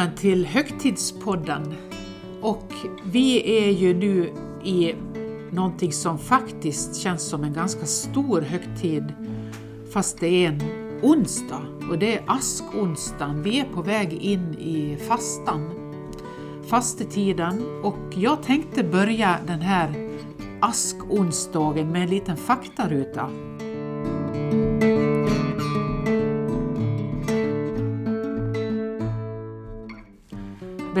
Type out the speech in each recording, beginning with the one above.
Välkommen till Högtidspodden. Och vi är ju nu i någonting som faktiskt känns som en ganska stor högtid fast det är en onsdag och det är askonsdagen. Vi är på väg in i fastan, fastetiden och jag tänkte börja den här askonsdagen med en liten faktaruta.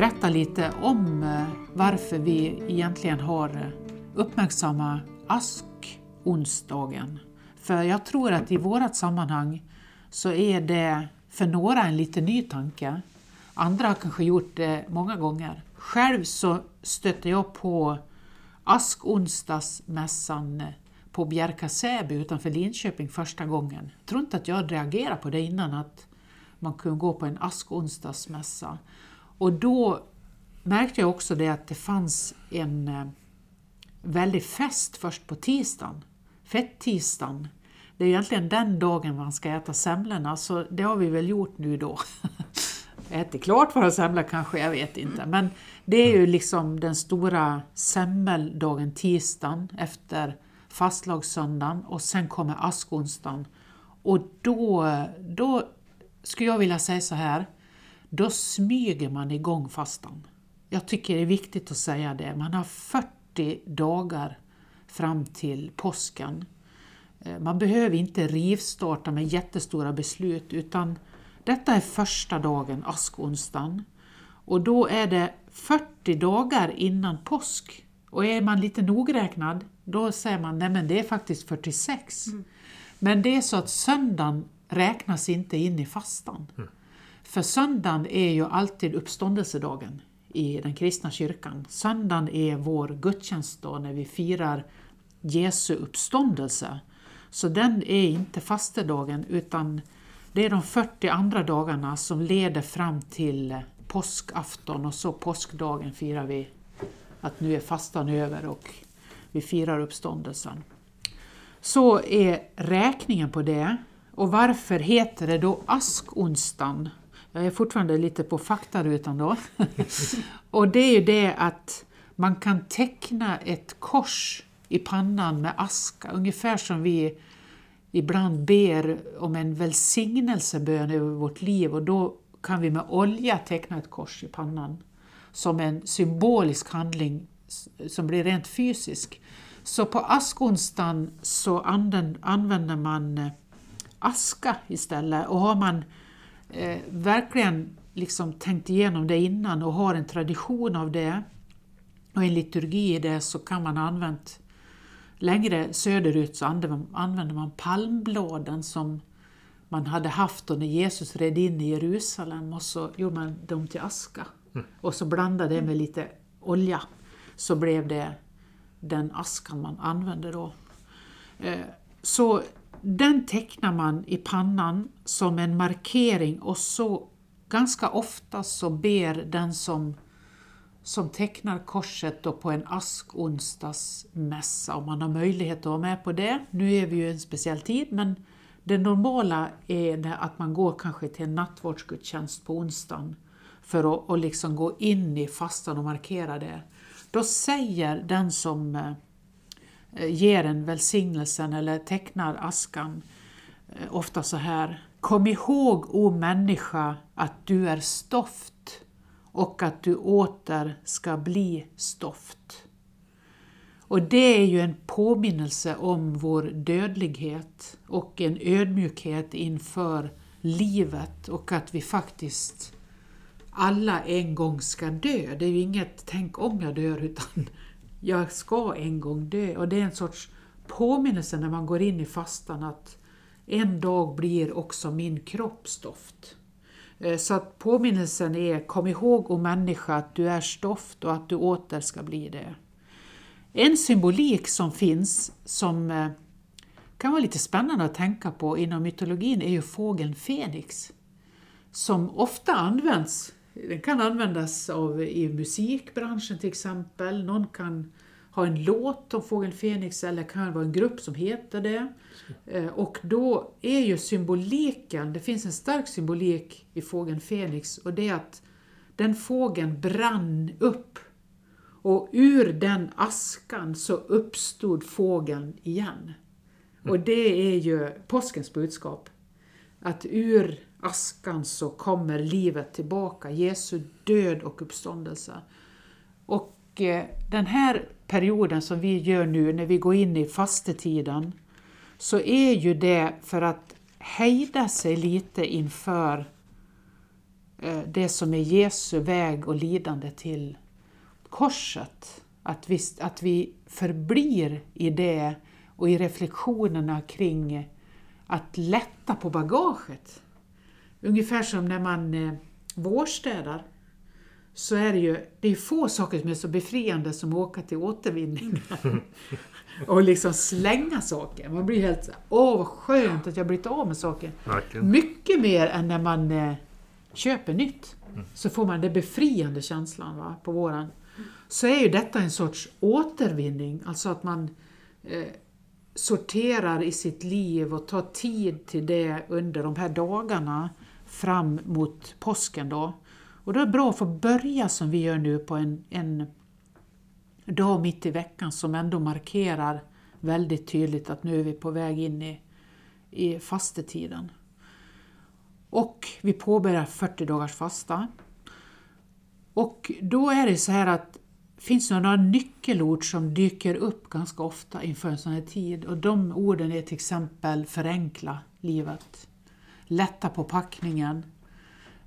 Berätta lite om eh, varför vi egentligen har eh, uppmärksammat askonsdagen. För jag tror att i vårt sammanhang så är det för några en lite ny tanke. Andra har kanske gjort det många gånger. Själv så stötte jag på askonsdagsmässan eh, på Bjärka Säby utanför Linköping första gången. Jag tror inte att jag reagerade på det innan att man kunde gå på en askonsdagsmässa. Och då märkte jag också det att det fanns en eh, väldig fest först på tisdagen, fettisdagen. Det är egentligen den dagen man ska äta semlorna, så det har vi väl gjort nu då. Ätit klart våra semlor kanske, jag vet inte. Men det är ju liksom den stora semmeldagen, tisdagen efter fastlagssöndagen och sen kommer askonsdagen. Och då, då skulle jag vilja säga så här, då smyger man igång fastan. Jag tycker det är viktigt att säga det. Man har 40 dagar fram till påsken. Eh, man behöver inte rivstarta med jättestora beslut utan detta är första dagen, askonsdagen. Och då är det 40 dagar innan påsk. Och är man lite nogräknad, då säger man nej det är faktiskt 46. Mm. Men det är så att söndagen räknas inte in i fastan. Mm. För söndagen är ju alltid uppståndelsedagen i den kristna kyrkan. Söndagen är vår gudstjänstdag när vi firar Jesu uppståndelse. Så den är inte fastedagen utan det är de 40 andra dagarna som leder fram till påskafton och så påskdagen firar vi att nu är fastan över och vi firar uppståndelsen. Så är räkningen på det. Och varför heter det då askonsdagen? Jag är fortfarande lite på faktarutan då. och det är ju det att man kan teckna ett kors i pannan med aska, ungefär som vi ibland ber om en välsignelsebön över vårt liv och då kan vi med olja teckna ett kors i pannan som en symbolisk handling som blir rent fysisk. Så på askonsdagen så använder man aska istället och har man eh, verkligen liksom tänkt igenom det innan och har en tradition av det och en liturgi i det så kan man använt längre söderut så använder man palmbladen som man hade haft då när Jesus red in i Jerusalem och så gjorde man dem till aska. Mm. Och så blandade det med lite olja så blev det den askan man använde då. Eh, så den tecknar man i pannan som en markering och så ganska ofta så ber den som, som tecknar korset då på en askonsdagsmässa om man har möjlighet att vara med på det. Nu är vi ju i en speciell tid men det normala är att man går kanske till en nattvardsgudstjänst på onsdagen för att och liksom gå in i fastan och markera det. Då säger den som Eh, Eh, ger en välsignelsen eller tecknar askan eh, ofta så här. Kom ihåg, o människa, att du är stoft och att du åter ska bli stoft. Och det är ju en påminnelse om vår dödlighet och en ödmjukhet inför livet och att vi faktiskt alla en gång ska dö. Det är ju inget tänk om jag dör utan jag ska en gång dö. Och det är en sorts påminnelse när man går in i fastan att en dag blir också min kropp stoft. Eh, så att påminnelsen är, kom ihåg o människa att du är stoft och att du åter ska bli det. En symbolik som finns som eh, kan vara lite spännande att tänka på inom mytologin är ju fågeln Fenix. Som ofta används den kan användas av, i musikbranschen till exempel. Någon kan ha en låt om Fågel Fenix eller kan vara en grupp som heter det. Eh, och då är ju symboliken, det finns en stark symbolik i Fågeln Fenix och det är att den fågeln brann upp och ur den askan så uppstod fågeln igen. Och det är ju påskens budskap. Att ur askan så kommer livet tillbaka, Jesu död och uppståndelse. Och eh, den här perioden som vi gör nu när vi går in i fastetiden så är ju det för att hejda sig lite inför eh, det som är Jesu väg och lidande till korset. Att vi, att vi förblir i det och i reflektionerna kring att lätta på bagaget. Ungefär som när man eh, vårstädar så är det ju det är få saker som är så befriande som att åka till återvinning och liksom slänga saker. Man blir helt så åh vad skönt att jag blivit av med saker. Verkligen. Mycket mer än när man eh, köper nytt. Så får man den befriande känslan va, på våren. Så är ju detta en sorts återvinning, alltså att man eh, sorterar i sitt liv och tar tid till det under de här dagarna fram mot påsken då. Och då är det bra att få börja som vi gör nu på en, en dag mitt i veckan som ändå markerar väldigt tydligt att nu är vi på väg in i, i fastetiden. Och vi påbörjar 40 dagars fasta. Och då är det så här att finns det några nyckelord som dyker upp ganska ofta inför en sån här tid. Och de orden är till exempel förenkla livet, lätta på packningen,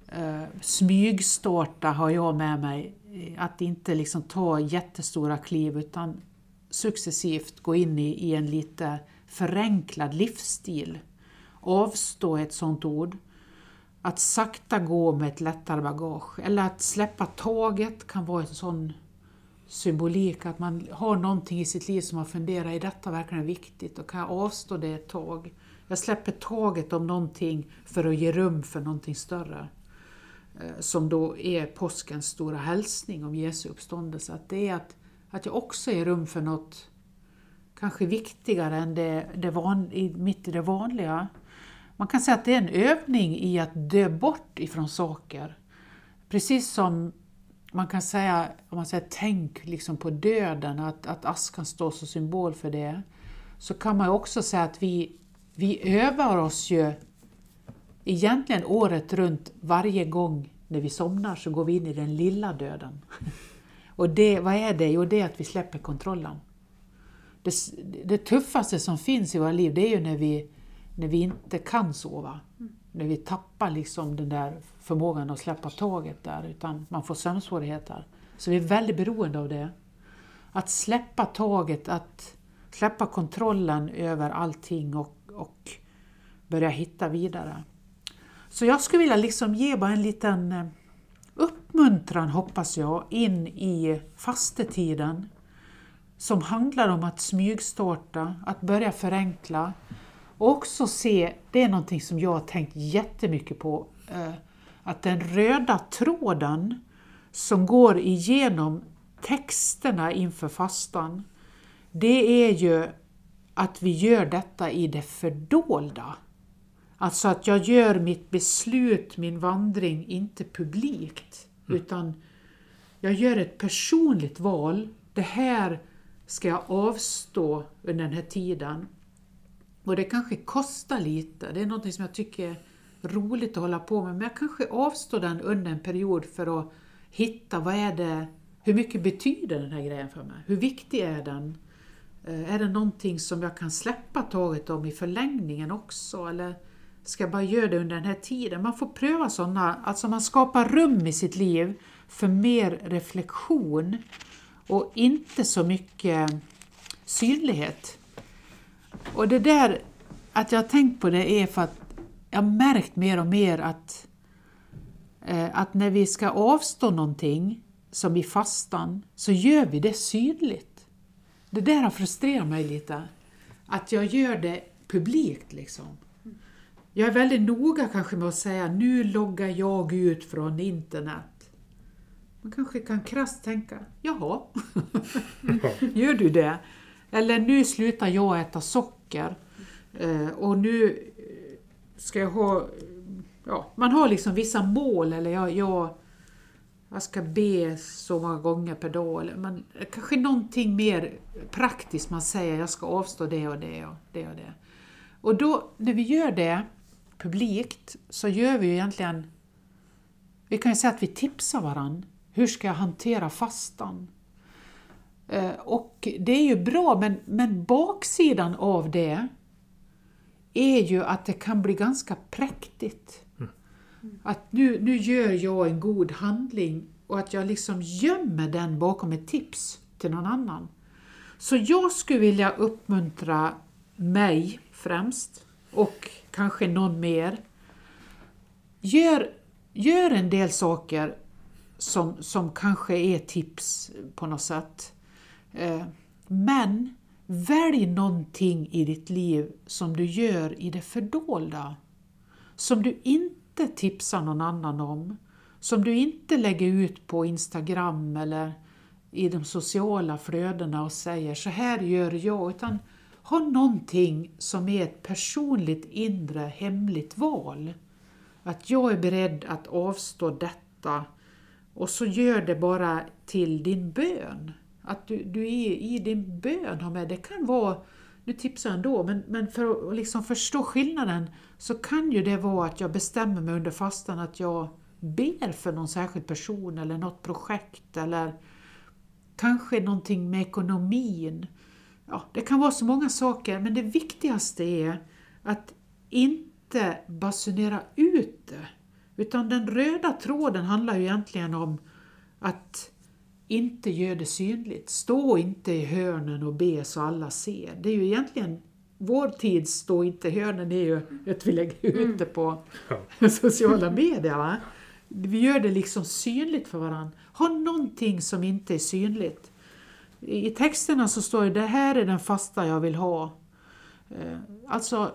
eh, uh, smygstarta har jag med mig. Att inte liksom ta jättestora kliv utan successivt gå in i, i en lite förenklad livsstil. Avstå ett sånt ord. Att sakta gå med ett lättare bagage eller att släppa taget kan vara en sån symbolik, att man har någonting i sitt liv som man funderar, är detta verkligen viktigt och kan jag avstå det ett tag? Jag släpper taget om någonting för att ge rum för någonting större. Eh, som då är påskens stora hälsning om Jesu uppståndelse. Att det är att, att jag också ger rum för något kanske viktigare än det, det van, mitt i det vanliga. Man kan säga att det är en övning i att dö bort ifrån saker. Precis som man kan säga, om man säger tänk liksom på döden, att, att askan står som symbol för det, så kan man också säga att vi, vi övar oss ju egentligen året runt varje gång när vi somnar så går vi in i den lilla döden. Och det, vad är det? Jo, det är att vi släpper kontrollen. Det, det tuffaste som finns i våra liv, det är ju när vi, när vi inte kan sova. När vi tappar liksom den där förmågan att släppa taget där, utan man får sömnsvårigheter. Så vi är väldigt beroende av det. Att släppa taget, att släppa kontrollen över allting och, och börja hitta vidare. Så jag skulle vilja liksom ge bara en liten eh, uppmuntran, hoppas jag, in i fastetiden som handlar om att smygstarta, att börja förenkla och också se, det är någonting som jag har tänkt jättemycket på, eh, att den röda tråden som går igenom texterna inför fastan, det är ju att vi gör detta i det fördolda. Alltså att jag gör mitt beslut, min vandring, inte publikt, mm. utan jag gör ett personligt val. Det här ska jag avstå under den här tiden. Och det kanske kostar lite, det är något som jag tycker är roligt att hålla på med, men jag kanske avstår den under en period för att hitta vad är det, hur mycket betyder den här grejen för mig? Hur viktig är den? Eh, är det någonting som jag kan släppa taget om i förlängningen också? Eller ska jag bara göra det under den här tiden? Man får pröva sådana, alltså man skapar rum i sitt liv för mer reflektion och inte så mycket synlighet. Och det där, att jag har tänkt på det är för att jag har märkt mer och mer att, eh, att när vi ska avstå någonting, som i fastan, så gör vi det synligt. Det där har frustrerat mig lite. Att jag gör det publikt liksom. Jag är väldigt noga kanske med att säga nu loggar jag ut från internet. Man kanske kan krasst tänka, jaha, gör du det? Eller nu slutar jag äta socker eh, och nu eh, ska jag ha... Ja, man har liksom vissa mål eller jag, jag jag ska be så många gånger per dag. Eller man, kanske någonting mer praktiskt man säger, jag ska avstå det och det och det och det. Och då, när vi gör det publikt, så gör vi ju egentligen, vi kan ju säga att vi tipsar varandra. Hur ska jag hantera fastan? Eh, och det är ju bra, men, men baksidan av det är ju att det kan bli ganska präktigt. Mm. Att nu, nu gör jag en god handling och att jag liksom gömmer den bakom ett tips till någon annan. Så jag skulle vilja uppmuntra mig främst och kanske någon mer. Gör, gör en del saker som, som kanske är tips på något sätt. Eh, men välj någonting i ditt liv som du gör i det fördolda. Som du inte tipsar någon annan om. Som du inte lägger ut på Instagram eller i de sociala flödena och säger så här gör jag. Utan ha någonting som är ett personligt inre hemligt val. Att jag är beredd att avstå detta och så gör det bara till din bön. Att du, du är i din bön har med, det kan vara, nu tipsar jag ändå, men, men för att liksom förstå skillnaden så kan ju det vara att jag bestämmer mig under fastan att jag ber för någon särskild person eller något projekt eller kanske någonting med ekonomin. Ja, det kan vara så många saker, men det viktigaste är att inte basunera ut det. Utan den röda tråden handlar ju egentligen om att inte göra det synligt. Stå inte i hörnen och be så alla ser. Det är ju egentligen vår tids stå inte i hörnen är ju att vi lägger ut mm. det på sociala medier. Va? Vi gör det liksom synligt för varandra. Ha någonting som inte är synligt. I texterna så står det det här är den fasta jag vill ha. Eh, alltså,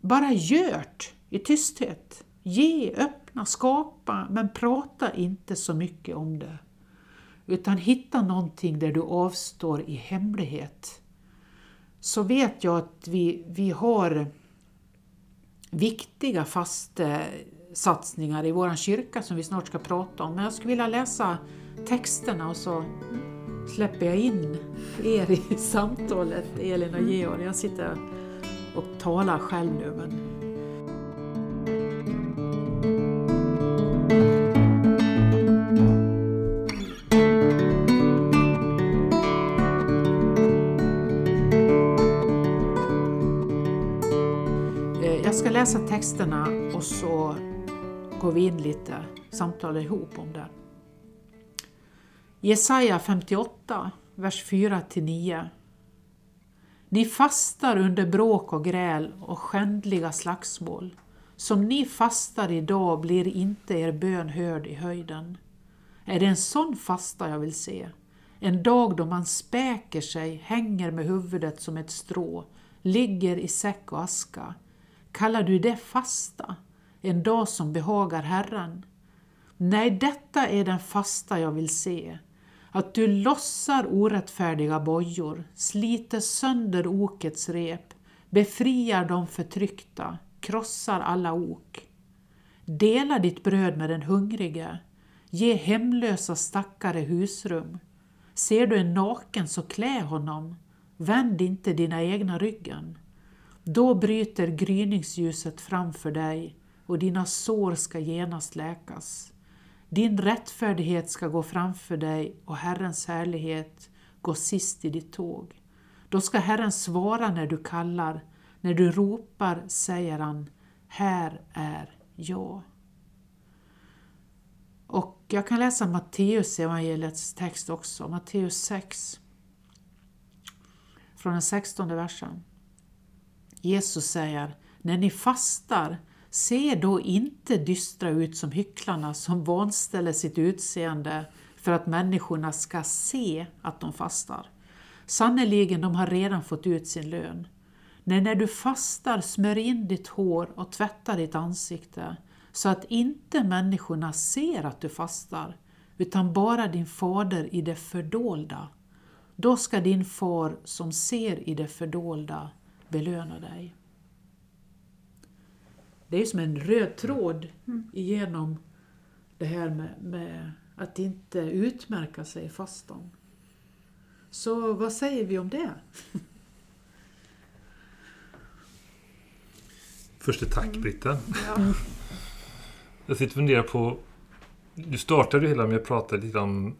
bara gjort i tysthet. Ge, öppna, skapa, men prata inte så mycket om det. Utan hitta någonting där du avstår i hemlighet. Så vet jag att vi, vi har viktiga satsningar i vår kyrka som vi snart ska prata om. Men jag skulle vilja läsa texterna och så släpper jag in er i samtalet, Elin och Georg. Jag sitter och talar själv nu men läsa texterna och så går vi in lite, samtalar ihop om det. Jesaja 58, vers 4-9. Ni fastar under bråk och gräl och skändliga slagsmål. Som ni fastar idag blir inte er bön hörd i höjden. Är det en sån fasta jag vill se? En dag då man späker sig, hänger med huvudet som ett strå, ligger i säck och aska, Kallar du det fasta? En dag som behagar Herren? Nej, detta är den fasta jag vill se. Att du lossar orättfärdiga bojor, sliter sönder okets rep, befriar de förtryckta, krossar alla ok. Dela ditt bröd med den hungrige, ge hemlösa stackare husrum. Ser du en naken så klä honom, vänd inte dina egna ryggen. Då bryter gryningsljuset framför dig och dina sår ska genast läkas. Din rättfärdighet ska gå framför dig och Herrens härlighet gå sist i ditt tåg. Då ska Herren svara när du kallar, när du ropar säger han, här är jag. Och jag kan läsa Matteus evangeliets text också, Matteus 6, från den 16 versen. Jesus säger, när ni fastar, se då inte dystra ut som hycklarna som vanställer sitt utseende för att människorna ska se att de fastar. Sannerligen, de har redan fått ut sin lön. Nej, när du fastar, smörj in ditt hår och tvätta ditt ansikte så att inte människorna ser att du fastar, utan bara din fader i det fördolda. Då ska din far som ser i det fördolda belöna dig. Det är som en röd tråd mm. igenom det här med, med att inte utmärka sig i fastan. Så vad säger vi om det? Först ett tack Mm. Britta. Ja. Jag sitter och funderar på... Du startade ju hela med att prata lite om...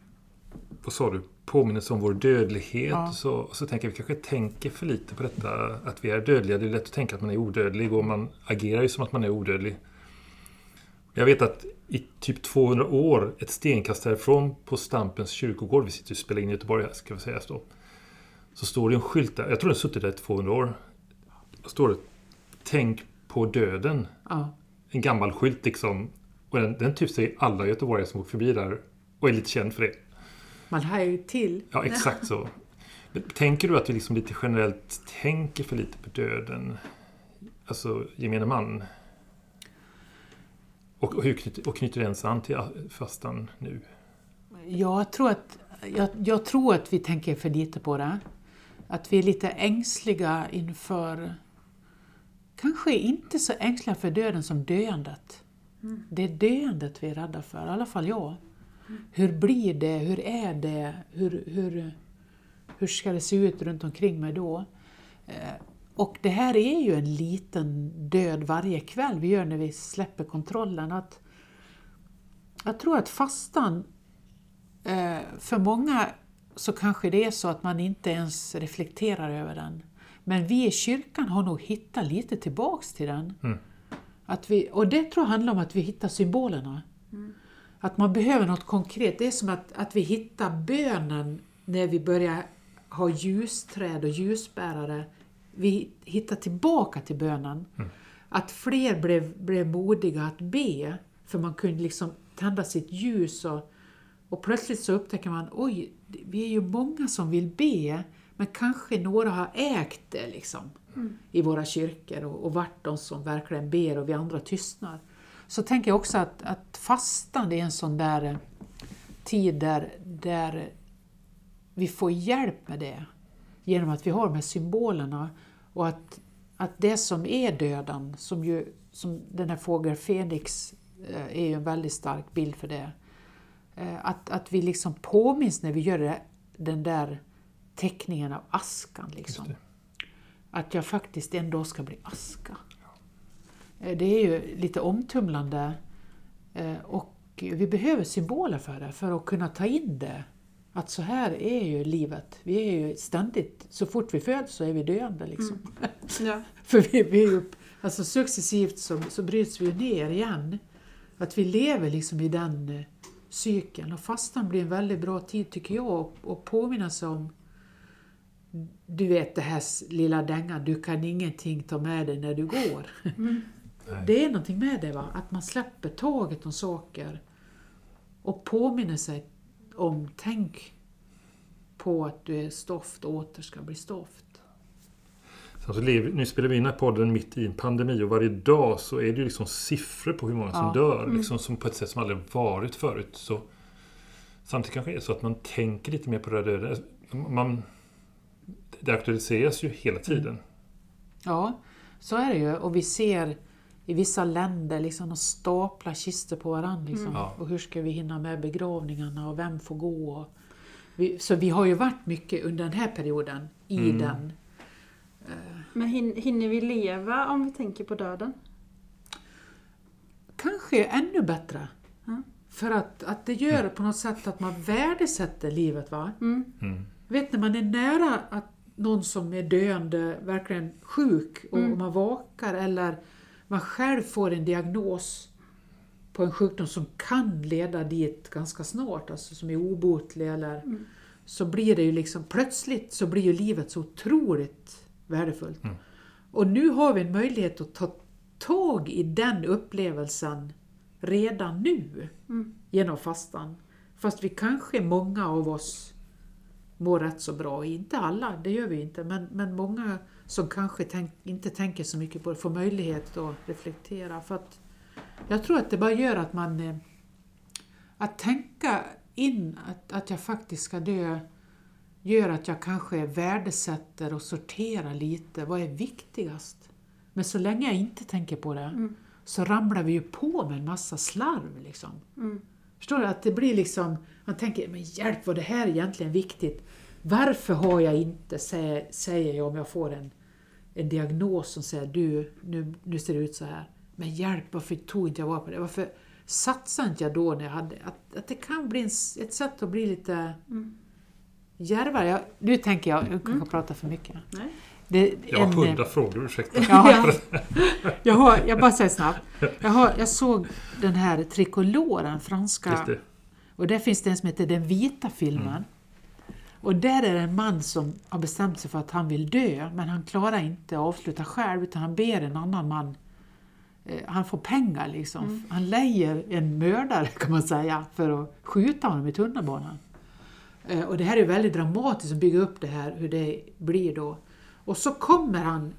Vad sa du? Påminnelse om vår dödlighet. Ja. Så, så tänker jag vi kanske tänker för lite på detta att vi är dödliga. Det är lätt att tänka att man är odödlig och man agerar ju som att man är odödlig. Jag vet att i typ 200 år, ett stenkast härifrån på Stampens kyrkogård, vi sitter och spelar in i Göteborg här, ska vi säga så. Så står det en skylt där, jag tror den har suttit där i 200 år. Då står det Tänk på döden Ja, en gammal skylt liksom. Och den, den typ säger alla göteborgare som åker förbi där och är lite känd för det. Man hajar ju till. Ja, exakt så. Tänker du att vi liksom lite generellt tänker för lite på döden? Alltså gemene man? Och, och, hur knyter, och knyter den sig an till fastan nu? Jag tror, att, jag, jag tror att vi tänker för lite på det. Att vi är lite ängsliga inför... Kanske inte så ängsliga för döden som döendet. Det är döendet vi är rädda för, i alla fall jag. Hur blir det? Hur är det? Hur, hur, hur ska det se ut runt omkring mig då? Eh, Och det här är ju en liten död varje kväll vi gör när vi släpper kontrollen. Att jag tror att fastan Eh, för många så kanske det är så att man inte ens reflekterar över den. Men vi i kyrkan har nog hittat lite tillbaks till den. Mm. Att vi, och det tror jag handlar om att vi hittar symbolerna. Att man behöver något konkret. Det är som att, att vi hittar bönen när vi börjar ha ljusträd och ljusbärare. Vi hittar tillbaka till bönen. Att fler blev, blev modiga att be. För man kunde liksom tända sitt ljus och och plötsligt så upptäcker man, oj, vi är ju många som vill be, men kanske några har ägt det liksom i våra kyrkor och, och varit de som verkligen ber och vi andra tystnar. Så tänker jag också att, att fastan är en sån där eh, tid där, där vi får hjälp med det genom att vi har de här symbolerna och att, att det som är döden, som, ju, som den här fågeln Fenix eh, är ju en väldigt stark bild för det, Eh, Att, att vi liksom påminns när vi gör det, den där teckningen av askan. Liksom. Att jag faktiskt en dag ska bli aska. Eh, Det är ju lite omtumlande eh, och vi behöver symboler för det, för att kunna ta in det. Att så här är ju livet. Vi är ju ständigt, så fort vi föds så är vi döende. Liksom. Ja. För vi, vi är ju, alltså successivt så, så bryts vi ner igen. Att vi lever liksom i den eh, cykeln. Och fastan blir en väldigt bra tid tycker jag att- påminna sig om du vet det här lilla dängan, du kan ingenting ta med dig när du går. Nej. Det är någonting med det, va? att man släpper taget om saker och påminner sig om, tänk på att du är stoft och åter ska bli stoft. Sen så lever, nu spelar vi in den här podden mitt i en pandemi och varje dag så är det ju liksom siffror på hur många som Ja. dör. Liksom som på ett sätt som aldrig varit förut. Så, samtidigt kanske det är så att man tänker lite mer på det där. Man, det aktualiseras ju hela tiden. Ja, så är det ju. Och vi ser i vissa länder liksom de staplar kistor på varandra. Liksom. Ja. Och hur ska vi hinna med begravningarna och vem får gå? Och vi, så vi har ju varit mycket under den här perioden i Mm. den. Men hin- hinner vi leva om vi tänker på döden? Kanske ännu bättre. Ja. För att, att det gör på något sätt att man värdesätter livet. va? Mm. Mm. vet när man är nära att någon som är döende, verkligen sjuk, och Mm. man vakar eller man själv får en diagnos på en sjukdom som kan leda dit ganska snart, alltså som är obotlig eller Mm. så blir det ju liksom plötsligt så blir ju livet så otroligt värdefullt. Mm. Och nu har vi en möjlighet att ta tag i den upplevelsen redan nu Mm. genom fastan. Fast vi kanske, många av oss, mår rätt så bra. Inte alla, det gör vi inte, men, men många som kanske tänk, inte tänker så mycket på det får möjlighet att reflektera. För att jag tror att det bara gör att man... eh, Att tänka in att, att jag faktiskt ska dö gör att jag kanske värdesätter och sorterar lite. Vad är viktigast? Men så länge jag inte tänker på det Mm. så ramlar vi ju på med en massa slarv. Liksom. Mm. Förstår du? Att det blir liksom, man tänker, men hjälp vad det här är egentligen viktigt. Varför har jag inte, säger, säger jag om jag får en, en diagnos som säger du, nu, nu ser det ut så här. Men hjälp, varför tog inte jag vara på det? Varför satsade inte jag då när jag hade... Att, att det kan bli en, ett sätt att bli lite Mm. djärvare. Jag, nu tänker jag, jag kanske Mm. pratar för mycket. Nej. Det, Jag har en, hundra frågor, ursäkta. Ja, jag, har, jag bara säger snabbt. Jag, har, jag såg den här Tricoloren, Just franska, det. och där finns det en som heter Den vita filmen. Och där är det en man som har bestämt sig för att han vill dö, men han klarar inte att avsluta själv, utan han ber en annan man eh, han får pengar liksom. Han lejer en mördare kan man säga för att skjuta honom i tunnelbanan. Eh, Och det här är väldigt dramatiskt att bygga upp det här, hur det blir då. Och så kommer han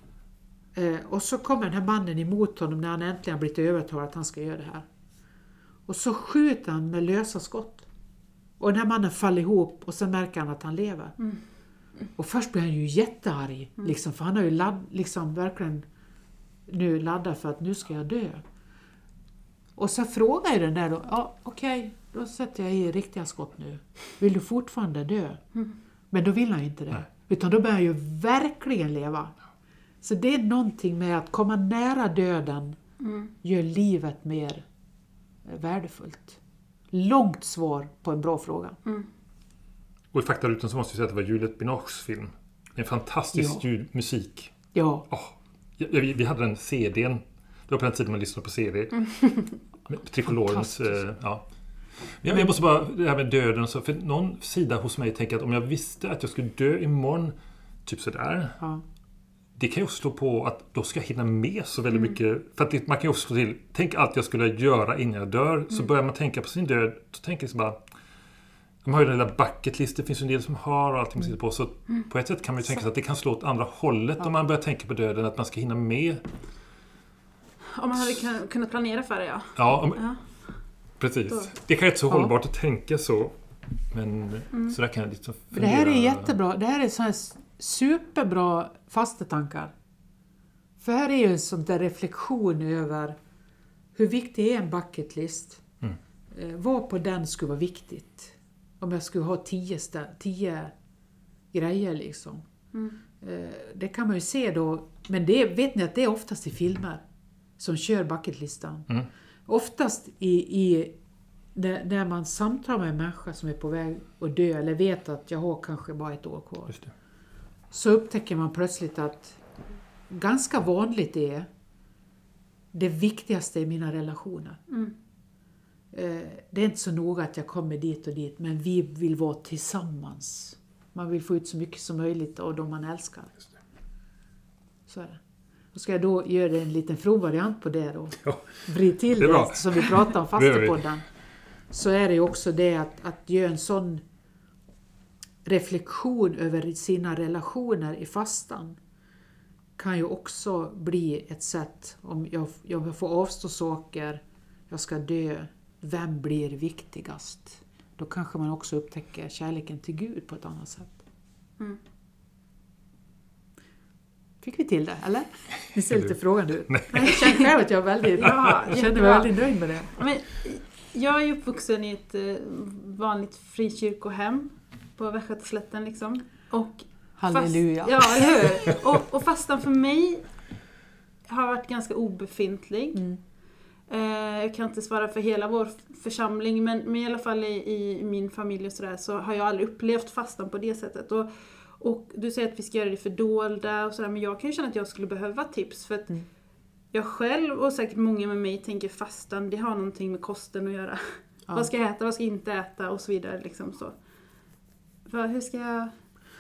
eh, och så kommer den här mannen emot honom när han äntligen blivit övertalad att han ska göra det här. Och så skjuter han med lösa skott. Och den här mannen faller ihop och sen märker han att han lever. Och först blir han ju jättearg, liksom, för han har ju ladd, liksom, verkligen nu laddat för att nu ska jag dö. Och så frågar ju den där då, ja okej, då sätter jag i riktiga skott nu. Vill du fortfarande dö? Men då vill han ju inte det. Nej. Utan då börjar han ju verkligen leva. Så det är någonting med att komma nära döden Mm. gör livet mer värdefullt. Långt svar på en bra fråga. Mm. Och i faktarutan så måste jag säga att det var Juliette Binoches film. En fantastisk Ja. ljud, musik. Ja, ja, vi, vi hade den CDn. Det var på den tiden man lyssnade på CD. Tricolorens... Mm. Fantastiskt. Eh, ja. Jag, jag måste bara, det här med döden och så. För någon sida hos mig tänker att om jag visste att jag skulle dö imorgon, typ sådär. ja. Det kan ju också slå på att då ska jag hinna med så väldigt mycket. För att det, man kan ju också slå till, tänk allt jag skulle göra innan jag dör. Så börjar man tänka på sin död, så tänker jag så bara de har ju den lilla bucket list, det finns ju en del som har och allting man sitter på. Så på ett sätt kan man ju tänka sig att det kan slå åt andra hållet om man börjar tänka på döden, att man ska hinna med. Om man hade kun- kunnat planera för det ja. Ja, om, Ja. precis. Då. Det kan ju inte så Ja. hållbart att tänka så. Men så där kan jag liksom För det här är fundera. jättebra. Det här är så här superbra fasta tankar. För här är ju en sån där reflektion över hur viktig är en bucket list? Mm. Eh, vad på den skulle vara viktigt? Om jag skulle ha tio, tio grejer liksom. Mm. Eh, det kan man ju se då, men det vet ni att det är oftast i filmer som kör bucketlistan. Mm. Oftast i, i när, när man samtalar med en människa som är på väg att dö eller vet att jag har kanske bara ett år kvar. Så upptäcker man plötsligt att ganska vanligt är det viktigaste i mina relationer. Mm. Eh, Det är inte så noga att jag kommer dit och dit, men vi vill vara tillsammans. Man vill få ut så mycket som möjligt av de man älskar. Så är det. Och ska jag då göra en liten provvariant på det då? Ja. Vrid till Det det, som vi pratar om fastepodden. Så är det ju också det att, att göra en sån reflektion över sina relationer i fastan kan ju också bli ett sätt, om jag, jag får avstå saker, jag ska dö, vem blir viktigast? Då kanske man också upptäcker kärleken till Gud på ett annat sätt. Mm. Fick vi till det, eller? Ni ser lite frågande ut. Jag känner själv att jag är väldigt, Ja, jag känner mig väldigt nöjd med det. Men jag är ju uppvuxen i ett eh, vanligt frikyrkohem på Västgötaslätten liksom. Och Halleluja. Fast, ja, eller hur? Och, och fastan för mig har varit ganska obefintlig. Mm. Eh, jag kan inte svara för hela vår församling men, men i alla fall i, i min familj och sådär så har jag aldrig upplevt fastan på det sättet. Och, och du säger att vi ska göra det fördolda och sådär men jag kan ju känna att jag skulle behöva tips för att Mm. jag själv och säkert många med mig tänker fastan det har någonting med kosten att göra. Ja. Vad ska jag äta, vad ska jag inte äta och så vidare. Liksom så. Vad, hur ska jag,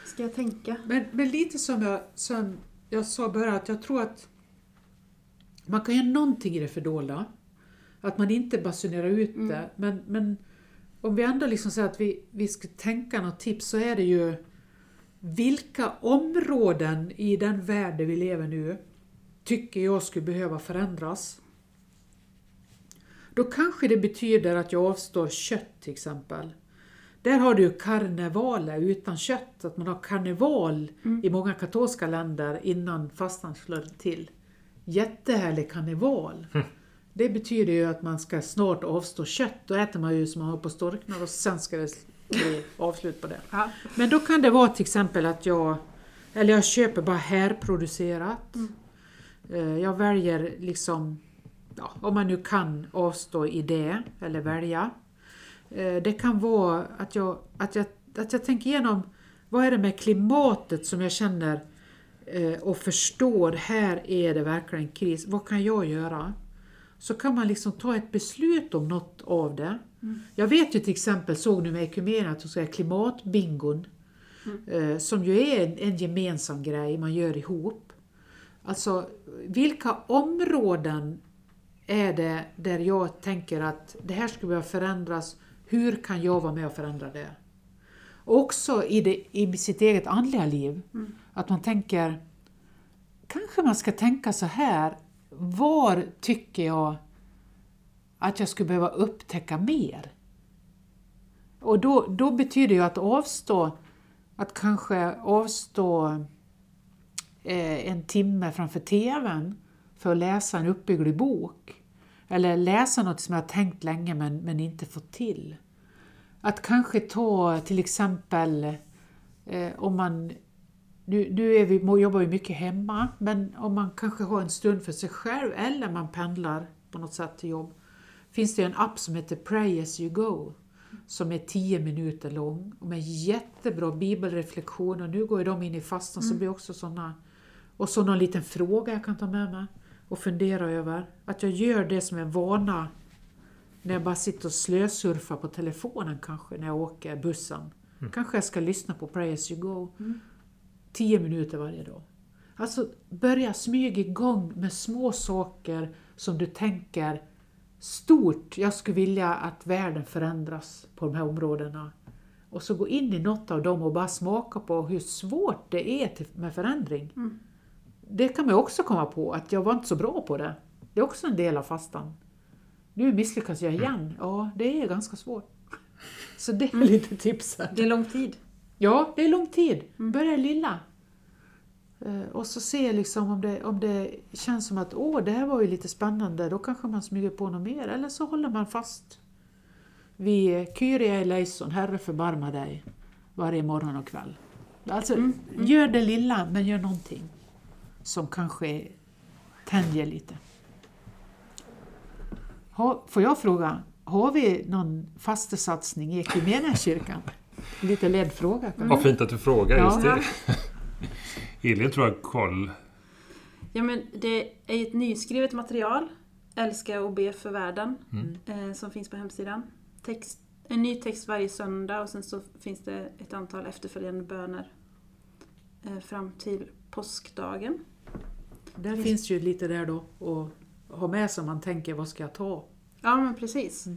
ska jag tänka? Men, men lite som jag, som jag sa början, att jag tror att man kan göra någonting i det fördolda. Att man inte basunerar ut Mm. det. Men, men om vi ändå liksom säger att vi, vi ska tänka något tips så är det ju vilka områden i den värld vi lever nu tycker jag skulle behöva förändras. Då kanske det betyder att jag avstår kött till exempel. Där har du ju karnevaler utan kött, att man har karneval i många katolska länder innan fastan slår till. Jättehärlig karneval. Det betyder ju att man ska snart avstå kött. Då äter man ju som man har på storknar och sen ska det bli avslut på det. Ja. Men då kan det vara till exempel att jag, eller jag köper bara härproducerat. Eh, Jag väljer liksom, ja, om man nu kan avstå i det, eller välja. Eh, Det kan vara att jag, att jag, att jag tänker igenom, vad är det med klimatet som jag känner eh, och förstår, här är det verkligen kris, vad kan jag göra? Så kan man liksom ta ett beslut om något av det. Jag vet ju till exempel, såg nu med ha klimatbingon. Eh, som ju är en, en gemensam grej man gör ihop. Alltså, vilka områden är det där jag tänker att det här skulle behöva förändras, hur kan jag vara med och förändra det? Också i, det, i sitt eget andliga liv. Att man tänker, kanske man ska tänka så här, var tycker jag att jag skulle behöva upptäcka mer? Och då, då betyder ju att avstå, att kanske avstå eh, en timme framför TVn för att läsa en uppbygglig bok. Eller läsa något som jag har tänkt länge men, men inte fått till. Att kanske ta till exempel eh, om man nu, nu är vi, jobbar vi mycket hemma, men om man kanske har en stund för sig själv eller man pendlar på något sätt till jobb, finns det en app som heter Pray as you go, som är 10 minuter lång och med jättebra bibelreflektioner. Nu går ju de in i fastan så det blir också sådana. Och så någon liten fråga jag kan ta med mig och fundera över. Att jag gör det som en vana när jag bara sitter och slösurfar på telefonen kanske när jag åker bussen. Kanske jag ska lyssna på Pray as you go. 10 minuter varje dag. Alltså börja smyga igång med små saker som du tänker stort. Jag skulle vilja att världen förändras på de här områdena. Och så gå in i något av dem och bara smaka på hur svårt det är med förändring. Det kan man också komma på, att jag var inte så bra på det. Det är också en del av fastan. Nu misslyckas jag igen. Ja, det är ganska svårt. Så det är lite tipset. Det är lång tid. Ja, det är lång tid. Börja i lilla. Eh, Och så se liksom om det, om det känns som att åh, det här var ju lite spännande, då kanske man smyger på något mer. Eller så håller man fast vid Kyrie eleison, Herre förbarma dig, varje morgon och kväll. Alltså, gör det lilla, men gör någonting som kanske tänjer lite. Ha, får jag fråga, har vi någon fastesatsning i Equmeniakyrkan? Lite ledd fråga. kanske. Vad fint att du frågar Ja. just det. Elin tror jag koll. Ja, men det är ett nyskrivet material, Älska och be för världen, eh, som finns på hemsidan. Text, en ny text varje söndag och sen så finns det ett antal efterföljande böner eh, fram till påskdagen. Där finns ju lite där då att ha med sig om man tänker vad ska jag ta? Ja, men precis.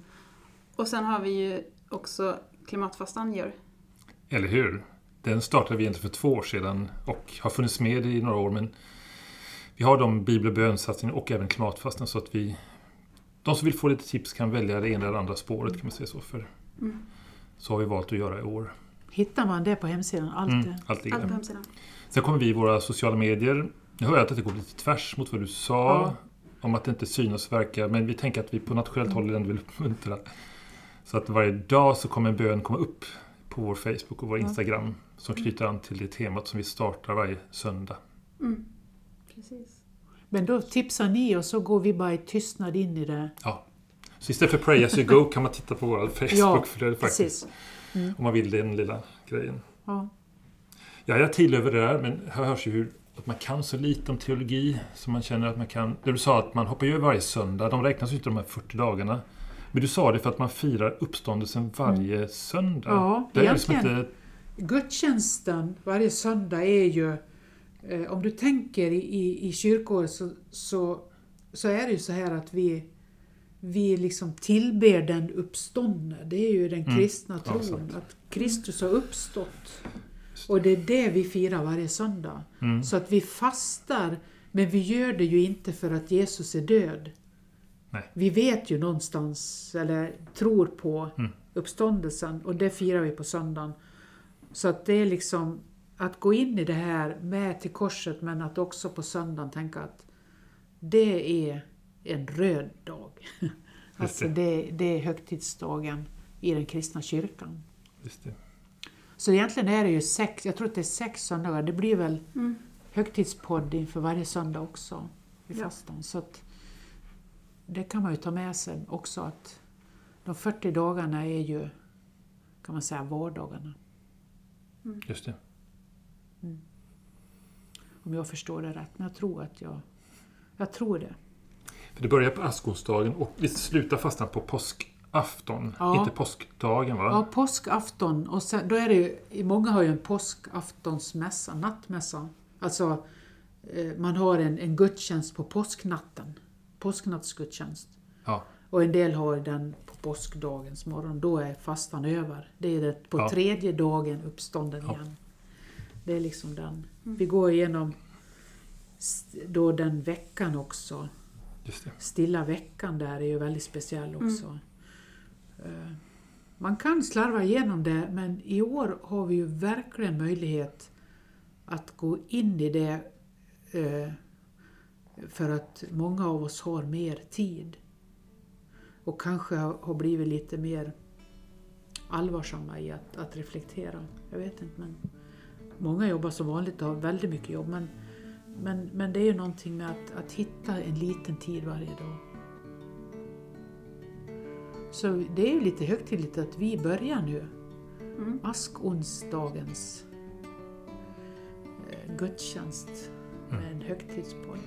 Och sen har vi ju också klimatfastan gör. Eller hur? Den startade vi egentligen för två år sedan och har funnits med i några år. Men vi har de bibel och bönsatsningen och även klimatfastan så att vi... De som vill få lite tips kan välja det ena eller andra spåret kan man säga så för. Så har vi valt att göra i år. Hittar man det på hemsidan? Allt Mm, allt Allt på hemsidan. Sen kommer vi i våra sociala medier. Nu hör jag att det går lite tvärs mot vad du sa. Ja. Om att det inte synas verka. Men vi tänker att vi på nationellt håll ändå vill uppmuntra. Så att varje dag så kommer en bön komma upp på vår Facebook och vår Instagram. Som knyter an till det temat som vi startar varje söndag. Mm. Precis. Men då tipsar ni och så går vi bara i tystnad in i det. Ja. Så istället för Pray as you go kan man titta på vår Facebook-flöde faktiskt. precis. Om man vill den lilla grejen. Ja. Ja, jag tillhör över det där, men här hörs ju hur att man kan så lite om teologi som man känner att man kan. Det du sa att man hoppar ju varje söndag, de räknas ju inte de här 40 dagarna. Men du sa det för att man firar uppståndelsen varje söndag. Ja, det är liksom egentligen. inte... Gudstjänsten varje söndag är ju, eh, om du tänker i, i, i kyrkor så, så, så är det ju så här att vi, vi liksom tillber den uppståndne. Det är ju den Mm. kristna Ja, tron, sant. att Kristus har uppstått. Och det är det vi firar varje söndag. Mm. Så att vi fastar, men vi gör det ju inte för att Jesus är död. Nej. Vi vet ju någonstans, eller tror på Mm. uppståndelsen och det firar vi på söndagen. Så att det är liksom att gå in i det här med till korset men att också på söndagen tänka att det är en röd dag. Alltså det. det, är högtidsdagen i den kristna kyrkan. Just det. Så egentligen är det ju sex, jag tror att det är sex söndagar. Det blir väl Mm. högtidspodd inför varje söndag också i Ja. fastan. Så att det kan man ju ta med sig också att de 40 dagarna är ju, kan man säga, vardagarna. Just det. Om jag förstår det rätt. Men jag tror att jag, jag tror det. För det börjar på askonsdagen och vi slutar fastan på påskafton. Ja. Inte påskdagen va? Ja, påskafton. Och sen, då är det ju, många har ju en påskaftonsmässa, nattmässa. Alltså, eh, man har en, en gudstjänst på påsknatten. Påsknattsgudstjänst. Ja. Och en del har den på påskdagens morgon. Då är fastan över. Det är det på Ja. tredje dagen uppstånden Ja. igen. Det är liksom den. Vi går igenom då den veckan också. Just det. Stilla veckan där är ju väldigt speciell också. Eh, Eh, man kan slarva igenom det men i år har vi ju verkligen möjlighet att gå in i det eh, för att många av oss har mer tid. Och kanske har har blivit lite mer allvarsamma i att, att reflektera. Jag vet inte men många jobbar som vanligt och har väldigt mycket jobb men men, men det är ju någonting med att, att hitta en liten tid varje dag. Så det är ju lite högtidligt att vi börjar nu. Mm. Askonsdagens eh, gudstjänst med en högtidspodd.